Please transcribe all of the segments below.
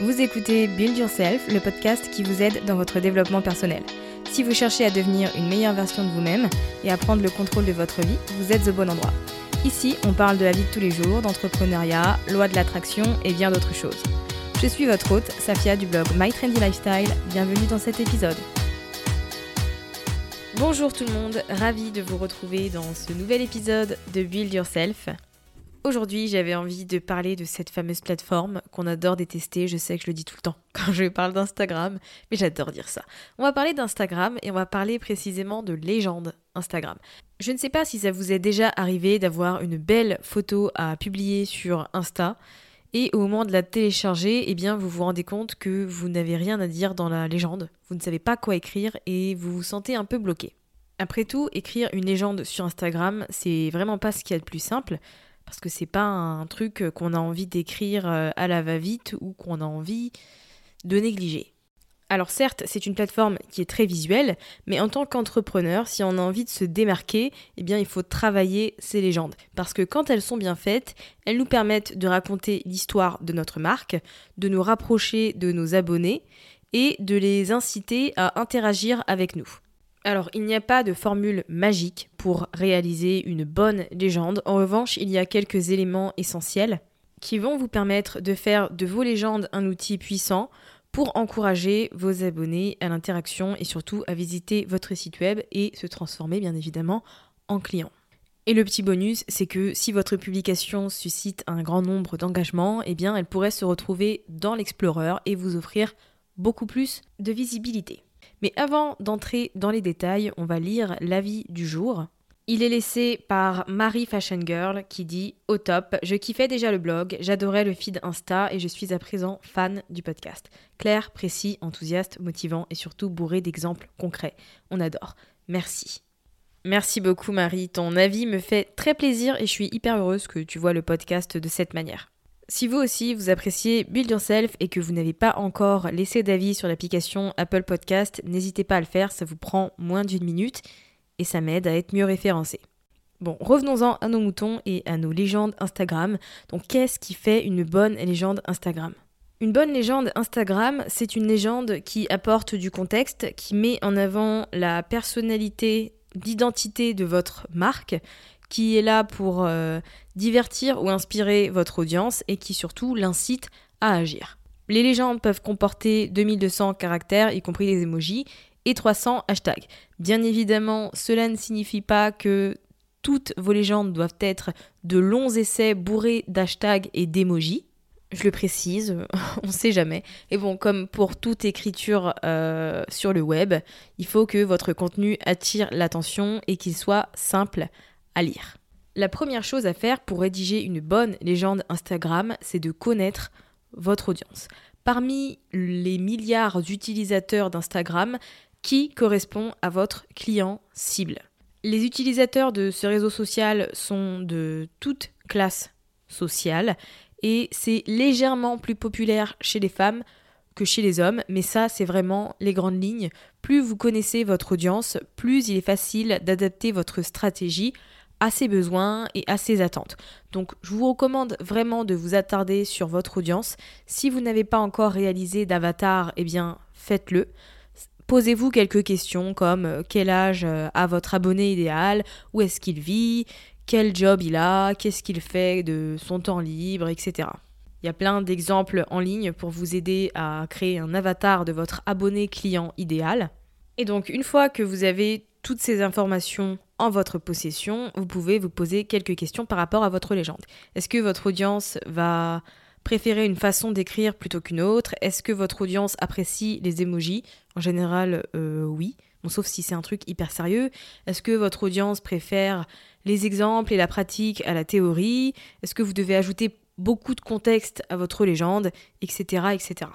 Vous écoutez Build Yourself, le podcast qui vous aide dans votre développement personnel. Si vous cherchez à devenir une meilleure version de vous-même et à prendre le contrôle de votre vie, vous êtes au bon endroit. Ici, on parle de la vie de tous les jours, d'entrepreneuriat, loi de l'attraction et bien d'autres choses. Je suis votre hôte, Safia du blog My Trendy Lifestyle. Bienvenue dans cet épisode. Bonjour tout le monde, ravi de vous retrouver dans ce nouvel épisode de Build Yourself. Aujourd'hui, j'avais envie de parler de cette fameuse plateforme qu'on adore détester. Je sais que je le dis tout le temps quand je parle d'Instagram, mais j'adore dire ça. On va parler d'Instagram et on va parler précisément de légende Instagram. Je ne sais pas si ça vous est déjà arrivé d'avoir une belle photo à publier sur Insta et au moment de la télécharger, eh bien, vous vous rendez compte que vous n'avez rien à dire dans la légende. Vous ne savez pas quoi écrire et vous vous sentez un peu bloqué. Après tout, écrire une légende sur Instagram, c'est vraiment pas ce qu'il y a de plus simple parce que c'est pas un truc qu'on a envie d'écrire euh, à la va-vite ou qu'on a envie de négliger. Alors certes, c'est une plateforme qui est très visuelle, mais en tant qu'entrepreneur, si on a envie de se démarquer, eh bien il faut travailler ces légendes parce que quand elles sont bien faites, elles nous permettent de raconter l'histoire de notre marque, de nous rapprocher de nos abonnés et de les inciter à interagir avec nous. Alors, il n'y a pas de formule magique pour réaliser une bonne légende. En revanche, il y a quelques éléments essentiels qui vont vous permettre de faire de vos légendes un outil puissant pour encourager vos abonnés à l'interaction et surtout à visiter votre site web et se transformer bien évidemment en client. Et le petit bonus, c'est que si votre publication suscite un grand nombre d'engagements, eh bien elle pourrait se retrouver dans l'Explorer et vous offrir beaucoup plus de visibilité. Mais avant d'entrer dans les détails, on va lire l'avis du jour. Il est laissé par Marie Fashion Girl qui dit Au top, je kiffais déjà le blog, j'adorais le feed Insta et je suis à présent fan du podcast. Clair, précis, enthousiaste, motivant et surtout bourré d'exemples concrets. On adore. Merci. Merci beaucoup Marie, ton avis me fait très plaisir et je suis hyper heureuse que tu vois le podcast de cette manière. Si vous aussi vous appréciez Build Yourself et que vous n'avez pas encore laissé d'avis sur l'application Apple Podcast, n'hésitez pas à le faire, ça vous prend moins d'une minute et ça m'aide à être mieux référencé. Bon, revenons-en à nos moutons et à nos légendes Instagram. Donc qu'est-ce qui fait une bonne légende Instagram? Une bonne légende Instagram, c'est une légende qui apporte du contexte, qui met en avant la personnalité d'identité de votre marque, qui est là pour euh, divertir ou inspirer votre audience et qui surtout l'incite à agir. Les légendes peuvent comporter 2200 caractères, y compris les emojis, et 300 hashtags. Bien évidemment, cela ne signifie pas que toutes vos légendes doivent être de longs essais bourrés d'hashtags et d'emojis. Je le précise, on ne sait jamais. Et bon, comme pour toute écriture euh, sur le web, il faut que votre contenu attire l'attention et qu'il soit simple La première chose à faire pour rédiger une bonne légende Instagram, c'est de connaître votre audience. Parmi les milliards d'utilisateurs d'Instagram, qui correspond à votre client cible? Les utilisateurs de ce réseau social sont de toute classe sociale et c'est légèrement plus populaire chez les femmes que chez les hommes, mais ça c'est vraiment les grandes lignes. Plus vous connaissez votre audience, plus il est facile d'adapter votre stratégie à ses besoins et à ses attentes. Donc je vous recommande vraiment de vous attarder sur votre audience. Si vous n'avez pas encore réalisé d'avatar, eh bien faites-le. Posez-vous quelques questions comme euh, quel âge euh, a votre abonné idéal, où est-ce qu'il vit, quel job il a, qu'est-ce qu'il fait de son temps libre, etc. Il y a plein d'exemples en ligne pour vous aider à créer un avatar de votre abonné client idéal. Et donc une fois que vous avez toutes ces informations en votre possession, vous pouvez vous poser quelques questions par rapport à votre légende. Est-ce que votre audience va préférer une façon d'écrire plutôt qu'une autre? Est-ce que votre audience apprécie les emojis En général, euh, oui. sauf si c'est un truc hyper sérieux. Est-ce que votre audience préfère les exemples et la pratique à la théorie? Est-ce que vous devez ajouter beaucoup de contexte à votre légende? Etc. etc.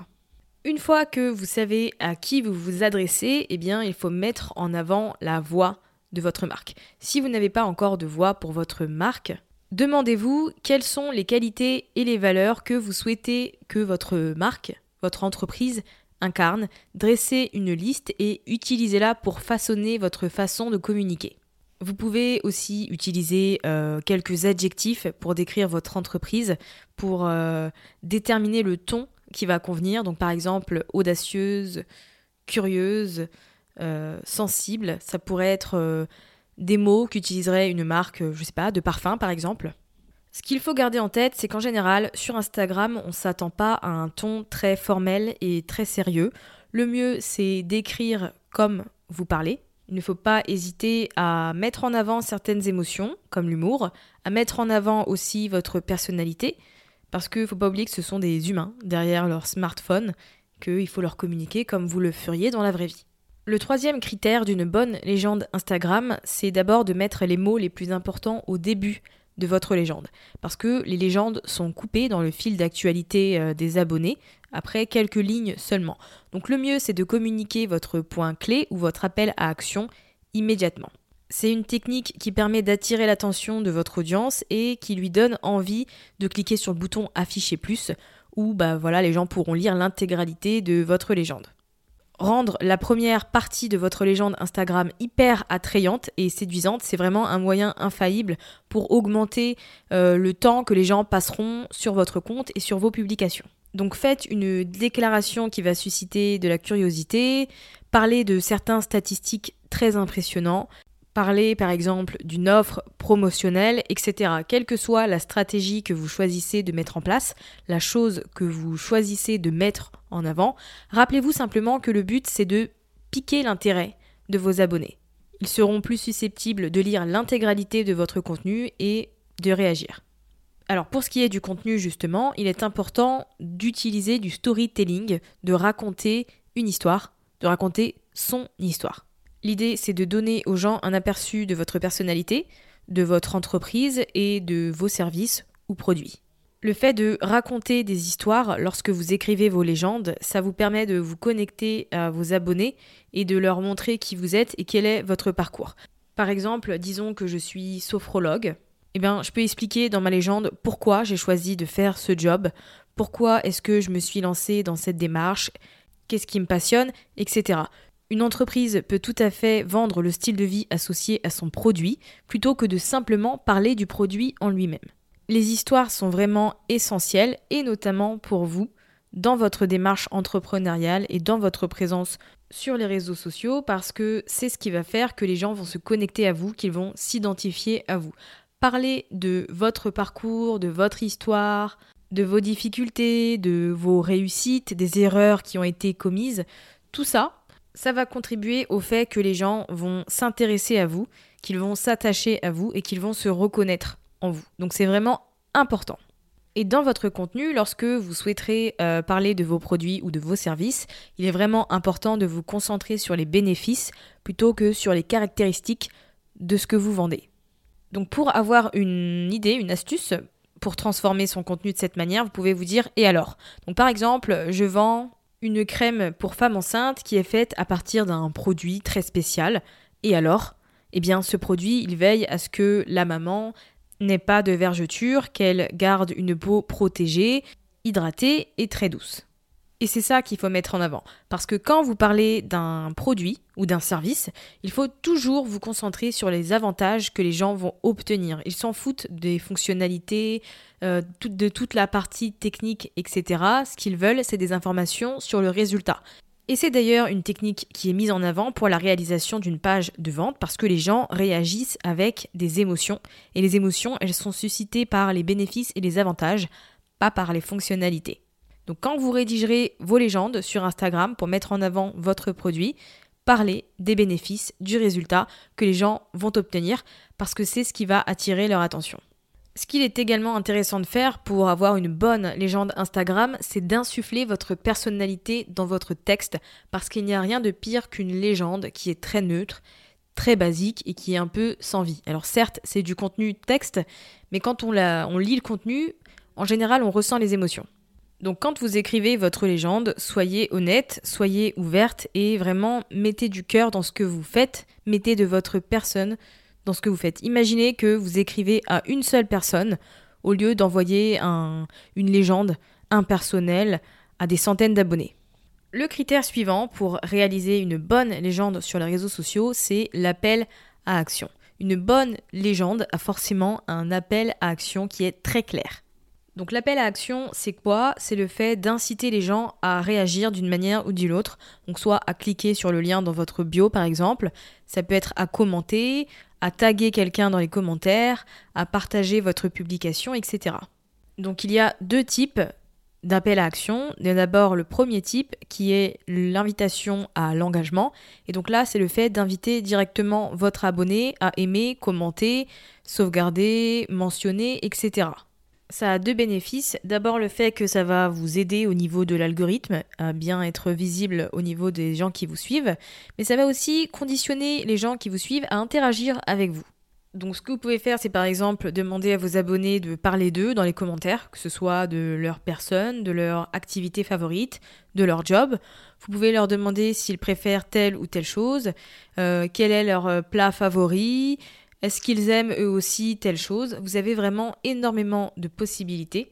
Une fois que vous savez à qui vous vous adressez, eh bien, il faut mettre en avant la voix de votre marque. Si vous n'avez pas encore de voix pour votre marque, demandez-vous quelles sont les qualités et les valeurs que vous souhaitez que votre marque, votre entreprise incarne, dressez une liste et utilisez-la pour façonner votre façon de communiquer. Vous pouvez aussi utiliser euh, quelques adjectifs pour décrire votre entreprise, pour euh, déterminer le ton qui va convenir. Donc par exemple, audacieuse, curieuse, euh, sensible. Ça pourrait être des mots qu'utiliserait une marque, je sais pas, de parfum par exemple. Ce qu'il faut garder en tête, c'est qu'en général, sur Instagram, on s'attend pas à un ton très formel et très sérieux. Le mieux, c'est d'écrire comme vous parlez. Il ne faut pas hésiter à mettre en avant certaines émotions, comme l'humour, à mettre en avant aussi votre personnalité, parce qu'il ne faut pas oublier que ce sont des humains derrière leur smartphone, qu'il faut leur communiquer comme vous le feriez dans la vraie vie. Le troisième critère d'une bonne légende Instagram, c'est d'abord de mettre les mots les plus importants au début de votre légende. Parce que les légendes sont coupées dans le fil d'actualité euh, des abonnés, après quelques lignes seulement. Donc le mieux, c'est de communiquer votre point clé ou votre appel à action immédiatement. C'est une technique qui permet d'attirer l'attention de votre audience et qui lui donne envie de cliquer sur le bouton afficher plus où bah voilà, les gens pourront lire l'intégralité de votre légende rendre la première partie de votre légende Instagram hyper attrayante et séduisante, c'est vraiment un moyen infaillible pour augmenter euh, le temps que les gens passeront sur votre compte et sur vos publications. Donc faites une déclaration qui va susciter de la curiosité, parlez de certains statistiques très impressionnants, parler par exemple d'une offre promotionnelle, etc. Quelle que soit la stratégie que vous choisissez de mettre en place, la chose que vous choisissez de mettre en avant, rappelez-vous simplement que le but c'est de piquer l'intérêt de vos abonnés. Ils seront plus susceptibles de lire l'intégralité de votre contenu et de réagir. Alors pour ce qui est du contenu justement, il est important d'utiliser du storytelling, de raconter une histoire, de raconter son histoire. L'idée, c'est de donner aux gens un aperçu de votre personnalité, de votre entreprise et de vos services ou produits. Le fait de raconter des histoires lorsque vous écrivez vos légendes, ça vous permet de vous connecter à vos abonnés et de leur montrer qui vous êtes et quel est votre parcours. Par exemple, disons que je suis sophrologue. Eh bien, je peux expliquer dans ma légende pourquoi j'ai choisi de faire ce job, pourquoi est-ce que je me suis lancée dans cette démarche, qu'est-ce qui me passionne, etc. Une entreprise peut tout à fait vendre le style de vie associé à son produit plutôt que de simplement parler du produit en lui-même. Les histoires sont vraiment essentielles et notamment pour vous dans votre démarche entrepreneuriale et dans votre présence sur les réseaux sociaux parce que c'est ce qui va faire que les gens vont se connecter à vous, qu'ils vont s'identifier à vous. Parlez de votre parcours, de votre histoire, de vos difficultés, de vos réussites, des erreurs qui ont été commises. Tout ça, ça va contribuer au fait que les gens vont s'intéresser à vous, qu'ils vont s'attacher à vous et qu'ils vont se reconnaître en vous. Donc c'est vraiment important. Et dans votre contenu, lorsque vous souhaiterez euh, parler de vos produits ou de vos services, il est vraiment important de vous concentrer sur les bénéfices plutôt que sur les caractéristiques de ce que vous vendez. Donc pour avoir une idée, une astuce pour transformer son contenu de cette manière, vous pouvez vous dire et alors Donc par exemple, je vends une crème pour femmes enceintes qui est faite à partir d'un produit très spécial. Et alors? Eh bien ce produit, il veille à ce que la maman n'ait pas de vergeture, qu'elle garde une peau protégée, hydratée et très douce. Et c'est ça qu'il faut mettre en avant. Parce que quand vous parlez d'un produit ou d'un service, il faut toujours vous concentrer sur les avantages que les gens vont obtenir. Ils s'en foutent des fonctionnalités, euh, de toute la partie technique, etc. Ce qu'ils veulent, c'est des informations sur le résultat. Et c'est d'ailleurs une technique qui est mise en avant pour la réalisation d'une page de vente parce que les gens réagissent avec des émotions. Et les émotions, elles sont suscitées par les bénéfices et les avantages, pas par les fonctionnalités. Donc quand vous rédigerez vos légendes sur Instagram pour mettre en avant votre produit, parlez des bénéfices, du résultat que les gens vont obtenir parce que c'est ce qui va attirer leur attention. Ce qu'il est également intéressant de faire pour avoir une bonne légende Instagram, c'est d'insuffler votre personnalité dans votre texte, parce qu'il n'y a rien de pire qu'une légende qui est très neutre, très basique et qui est un peu sans vie. Alors certes, c'est du contenu texte, mais quand on, on lit le contenu, en général, on ressent les émotions. Donc quand vous écrivez votre légende, soyez honnête, soyez ouverte et vraiment mettez du cœur dans ce que vous faites, mettez de votre personne dans ce que vous faites. Imaginez que vous écrivez à une seule personne au lieu d'envoyer une légende impersonnelle à des centaines d'abonnés. Le critère suivant pour réaliser une bonne légende sur les réseaux sociaux, c'est l'appel à action. Une bonne légende a forcément un appel à action qui est très clair. Donc l'appel à action, c'est quoi? C'est le fait d'inciter les gens à réagir d'une manière ou d'une autre. Donc soit à cliquer sur le lien dans votre bio par exemple, ça peut être à commenter, à taguer quelqu'un dans les commentaires, à partager votre publication, etc. Donc il y a deux types d'appel à action. D'abord le premier type qui est l'invitation à l'engagement. Et donc là, c'est le fait d'inviter directement votre abonné à aimer, commenter, sauvegarder, mentionner, etc. Ça a deux bénéfices. D'abord le fait que ça va vous aider au niveau de l'algorithme à bien être visible au niveau des gens qui vous suivent, mais ça va aussi conditionner les gens qui vous suivent à interagir avec vous. Donc ce que vous pouvez faire, c'est par exemple demander à vos abonnés de parler d'eux dans les commentaires, que ce soit de leur personne, de leur activité favorite, de leur job. Vous pouvez leur demander s'ils préfèrent telle ou telle chose, euh, quel est leur plat favori, est-ce qu'ils aiment eux aussi telle chose? Vous avez vraiment énormément de possibilités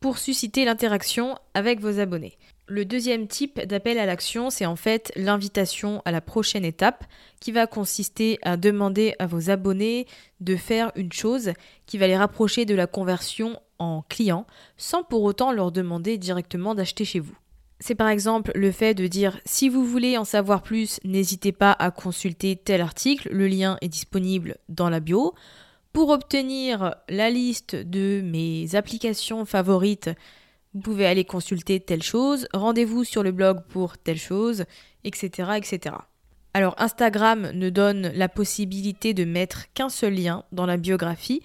pour susciter l'interaction avec vos abonnés. Le deuxième type d'appel à l'action, c'est en fait l'invitation à la prochaine étape qui va consister à demander à vos abonnés de faire une chose qui va les rapprocher de la conversion en client sans pour autant leur demander directement d'acheter chez vous. C'est par exemple le fait de dire si vous voulez en savoir plus, n'hésitez pas à consulter tel article, le lien est disponible dans la bio. Pour obtenir la liste de mes applications favorites, vous pouvez aller consulter telle chose, rendez-vous sur le blog pour telle chose, etc. etc. Alors Instagram ne donne la possibilité de mettre qu'un seul lien dans la biographie,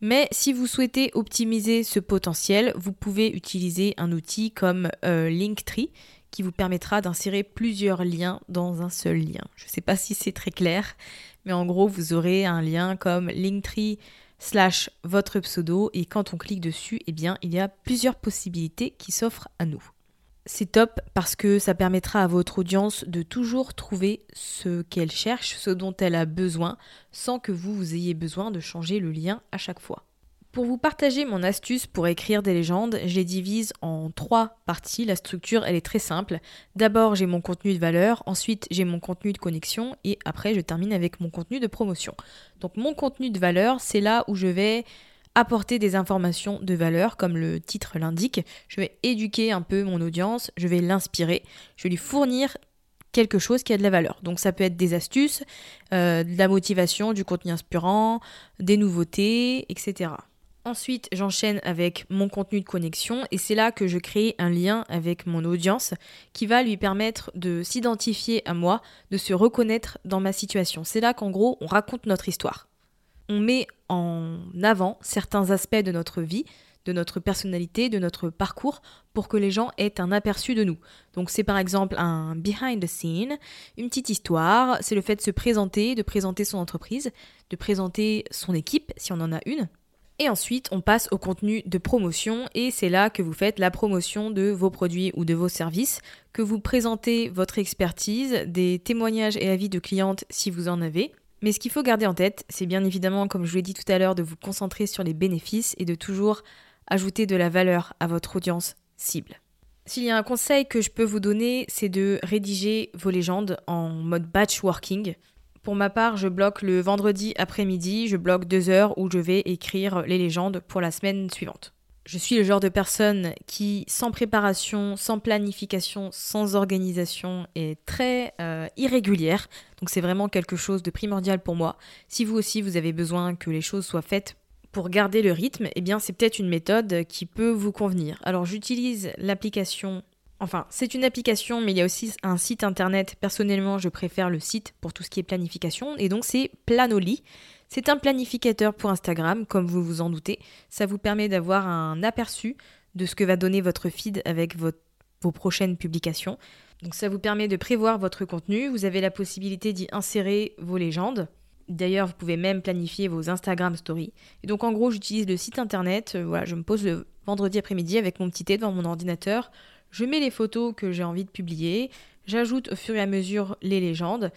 mais si vous souhaitez optimiser ce potentiel, vous pouvez utiliser un outil comme euh, Linktree qui vous permettra d'insérer plusieurs liens dans un seul lien. Je ne sais pas si c'est très clair, mais en gros, vous aurez un lien comme Linktree slash votre pseudo et quand on clique dessus, eh bien, il y a plusieurs possibilités qui s'offrent à nous. C'est top parce que ça permettra à votre audience de toujours trouver ce qu'elle cherche, ce dont elle a besoin, sans que vous, vous ayez besoin de changer le lien à chaque fois. Pour vous partager mon astuce pour écrire des légendes, je les divise en trois parties. La structure, elle est très simple. D'abord, j'ai mon contenu de valeur, ensuite, j'ai mon contenu de connexion et après, je termine avec mon contenu de promotion. Donc, mon contenu de valeur, c'est là où je vais apporter des informations de valeur, comme le titre l'indique. Je vais éduquer un peu mon audience, je vais l'inspirer, je vais lui fournir quelque chose qui a de la valeur. Donc ça peut être des astuces, euh, de la motivation, du contenu inspirant, des nouveautés, etc. Ensuite, j'enchaîne avec mon contenu de connexion et c'est là que je crée un lien avec mon audience qui va lui permettre de s'identifier à moi, de se reconnaître dans ma situation. C'est là qu'en gros, on raconte notre histoire. On met en avant certains aspects de notre vie, de notre personnalité, de notre parcours, pour que les gens aient un aperçu de nous. Donc c'est par exemple un behind the scene, une petite histoire, c'est le fait de se présenter, de présenter son entreprise, de présenter son équipe si on en a une, et ensuite, on passe au contenu de promotion et c'est là que vous faites la promotion de vos produits ou de vos services, que vous présentez votre expertise, des témoignages et avis de clientes si vous en avez. Mais ce qu'il faut garder en tête, c'est bien évidemment, comme je vous l'ai dit tout à l'heure, de vous concentrer sur les bénéfices et de toujours ajouter de la valeur à votre audience cible. S'il y a un conseil que je peux vous donner, c'est de rédiger vos légendes en mode batch working. Pour ma part, je bloque le vendredi après-midi, je bloque deux heures où je vais écrire les légendes pour la semaine suivante. Je suis le genre de personne qui, sans préparation, sans planification, sans organisation, est très euh, irrégulière. Donc c'est vraiment quelque chose de primordial pour moi. Si vous aussi vous avez besoin que les choses soient faites pour garder le rythme, eh bien c'est peut-être une méthode qui peut vous convenir. Alors j'utilise l'application Enfin, c'est une application, mais il y a aussi un site internet. Personnellement, je préfère le site pour tout ce qui est planification. Et donc, c'est Planoli. C'est un planificateur pour Instagram, comme vous vous en doutez. Ça vous permet d'avoir un aperçu de ce que va donner votre feed avec vos prochaines publications. Donc, ça vous permet de prévoir votre contenu. Vous avez la possibilité d'y insérer vos légendes. D'ailleurs, vous pouvez même planifier vos Instagram stories. Et donc, en gros, j'utilise le site internet. Euh, voilà, je me pose le vendredi après-midi avec mon petit thé devant mon ordinateur. Je mets les photos que j'ai envie de publier, j'ajoute au fur et à mesure les légendes,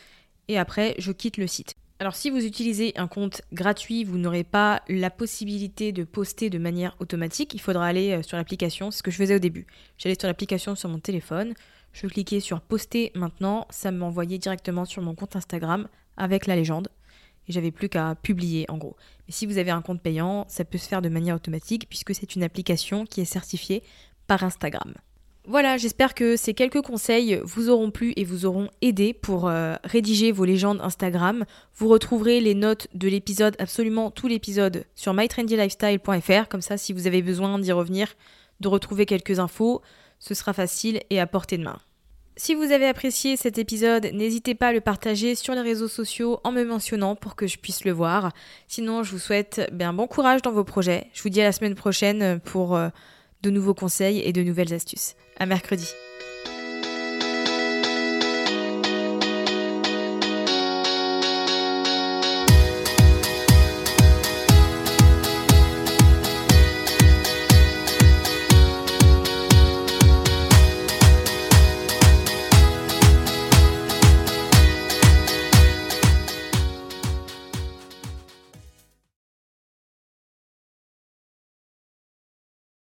et après je quitte le site. Alors si vous utilisez un compte gratuit, vous n'aurez pas la possibilité de poster de manière automatique, il faudra aller euh, sur l'application, c'est ce que je faisais au début. J'allais sur l'application sur mon téléphone, je cliquais sur poster maintenant, ça m'envoyait directement sur mon compte Instagram avec la légende. Et j'avais plus qu'à publier en gros. Mais si vous avez un compte payant, ça peut se faire de manière automatique puisque c'est une application qui est certifiée par Instagram. Voilà, j'espère que ces quelques conseils vous auront plu et vous auront aidé pour euh, rédiger vos légendes Instagram. Vous retrouverez les notes de l'épisode, absolument tout l'épisode, sur mytrendylifestyle.fr. Comme ça, si vous avez besoin d'y revenir, de retrouver quelques infos, ce sera facile et à portée de main. Si vous avez apprécié cet épisode, n'hésitez pas à le partager sur les réseaux sociaux en me mentionnant pour que je puisse le voir. Sinon, je vous souhaite bien bon courage dans vos projets. Je vous dis à la semaine prochaine pour... Euh, de nouveaux conseils et de nouvelles astuces. Mercredi.